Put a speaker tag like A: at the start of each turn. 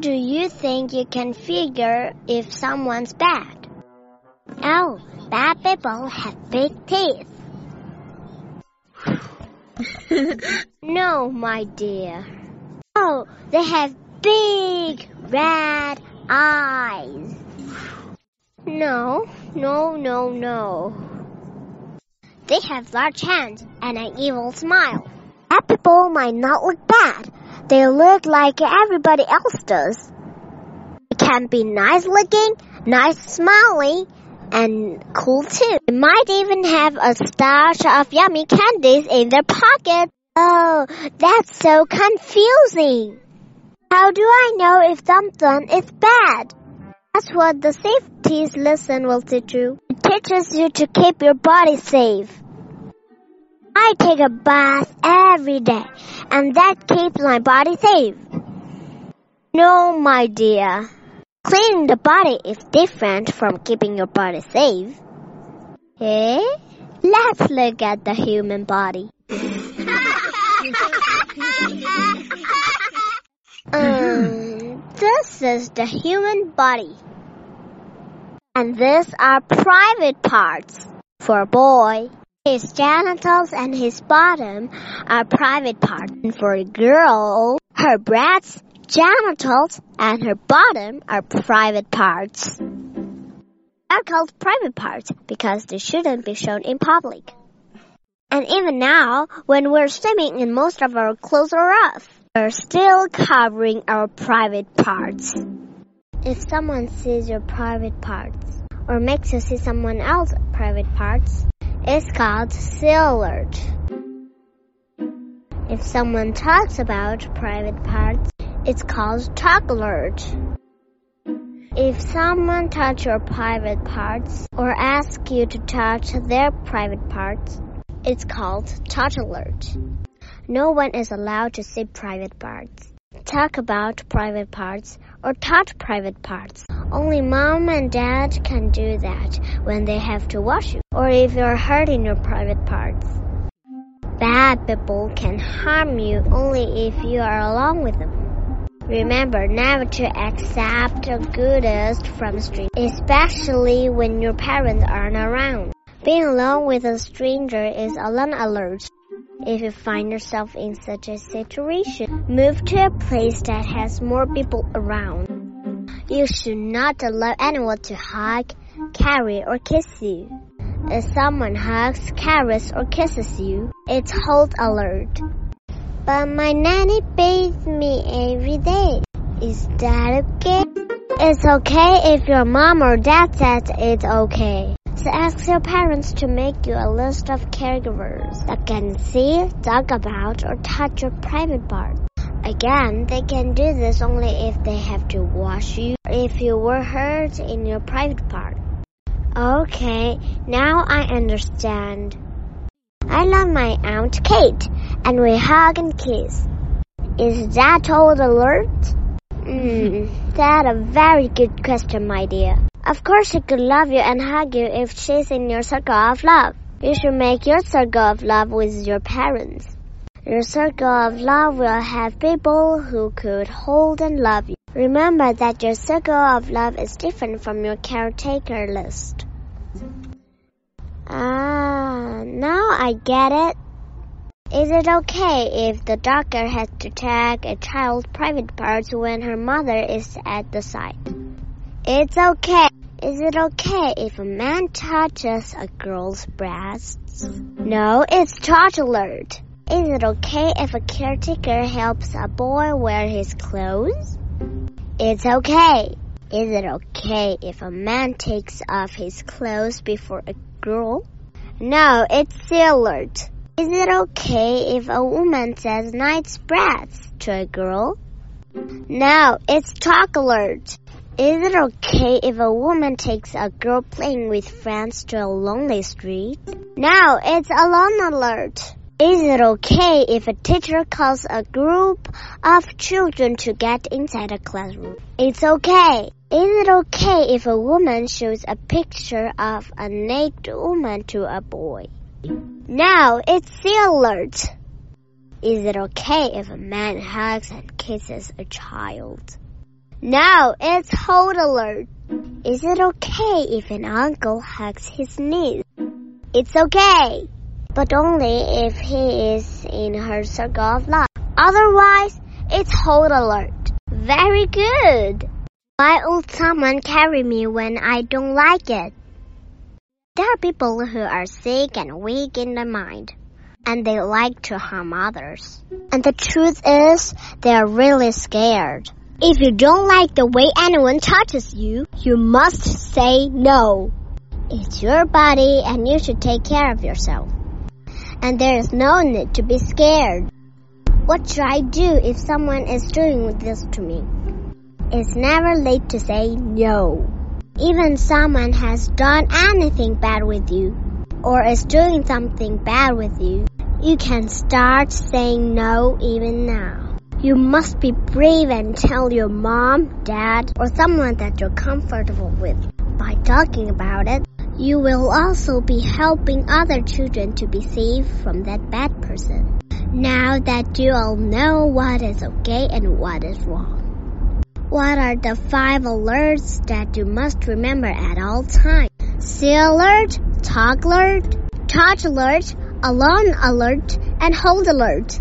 A: Do you think you can figure if someone's bad? Oh, bad people have big teeth. no, my dear. Oh, they have big red eyes. No, no, no, no. They have large hands and an evil smile. Bad people might not look bad. They look like everybody else does. They can be nice looking, nice smiling, and cool too. They might even have a stash of yummy candies in their pocket. Oh, that's so confusing. How do I know if something is bad? That's what the safety lesson will teach you. It teaches you to keep your body safe. I take a bath every day, and that keeps my body safe. No, my dear. Cleaning the body is different from keeping your body safe. Eh? Let's look at the human body. um, this is the human body. And these are private parts. For a boy, his genitals and his bottom are private parts. And for a girl, her breasts, genitals, and her bottom are private parts. They're called private parts because they shouldn't be shown in public. And even now, when we're swimming and most of our clothes are off, we're still covering our private parts. If someone sees your private parts, or makes you see someone else's private parts, it's called see alert. If someone talks about private parts, it's called talk alert. If someone touch your private parts or ask you to touch their private parts, it's called touch alert. No one is allowed to see private parts, talk about private parts, or touch private parts. Only mom and dad can do that when they have to wash you, or if you're hurting your private parts. Bad people can harm you only if you are alone with them. Remember never to accept goodies from the street, especially when your parents aren't around. Being alone with a stranger is alone alert. If you find yourself in such a situation, move to a place that has more people around. You should not allow anyone to hug, carry, or kiss you. If someone hugs, carries, or kisses you, it's hold alert. But my nanny bathes me every day. Is that okay? It's okay if your mom or dad says it's okay. So ask your parents to make you a list of caregivers that can see, talk about, or touch your private parts. Again, they can do this only if they have to wash you or if you were hurt in your private part. Okay, now I understand. I love my Aunt Kate, and we hug and kiss. Is that hold alert? Hmm, that's a very good question, my dear. Of course she could love you and hug you if she's in your circle of love. You should make your circle of love with your parents. Your circle of love will have people who could hold and love you. Remember that your circle of love is different from your caretaker list. Ah, now I get it. Is it okay if the doctor has to check a child's private parts when her mother is at the site? It's okay. Is it okay if a man touches a girl's breasts? No, it's touch alert. Is it okay if a caretaker helps a boy wear his clothes? It's okay. Is it okay if a man takes off his clothes before a girl? No, it's alert. Is it okay if a woman says nice breaths to a girl? No, it's talk alert. Is it okay if a woman takes a girl playing with friends to a lonely street? No, it's alone alert. Is it okay if a teacher calls a group of children to get inside a classroom? It's okay. Is it okay if a woman shows a picture of a naked woman to a boy? No, it's the alert. Is it okay if a man hugs and kisses a child? No, it's hold alert. Is it okay if an uncle hugs his niece? It's okay, but only if he is in her circle of life. Otherwise, it's hold alert. Very good. Why would someone carry me when I don't like it? There are people who are sick and weak in the mind, and they like to harm others. And the truth is, they are really scared. If you don't like the way anyone touches you, you must say no. It's your body and you should take care of yourself. And there is no need to be scared. What should I do if someone is doing this to me? It's never late to say no. Even someone has done anything bad with you or is doing something bad with you, you can start saying no even now. You must be brave and tell your mom, dad, or someone that you're comfortable with. By talking about it, you will also be helping other children to be safe from that bad person. Now that you all know what is okay and what is wrong. What are the five alerts that you must remember at all times? See alert, talk alert, touch alert, alone alert, and hold alert.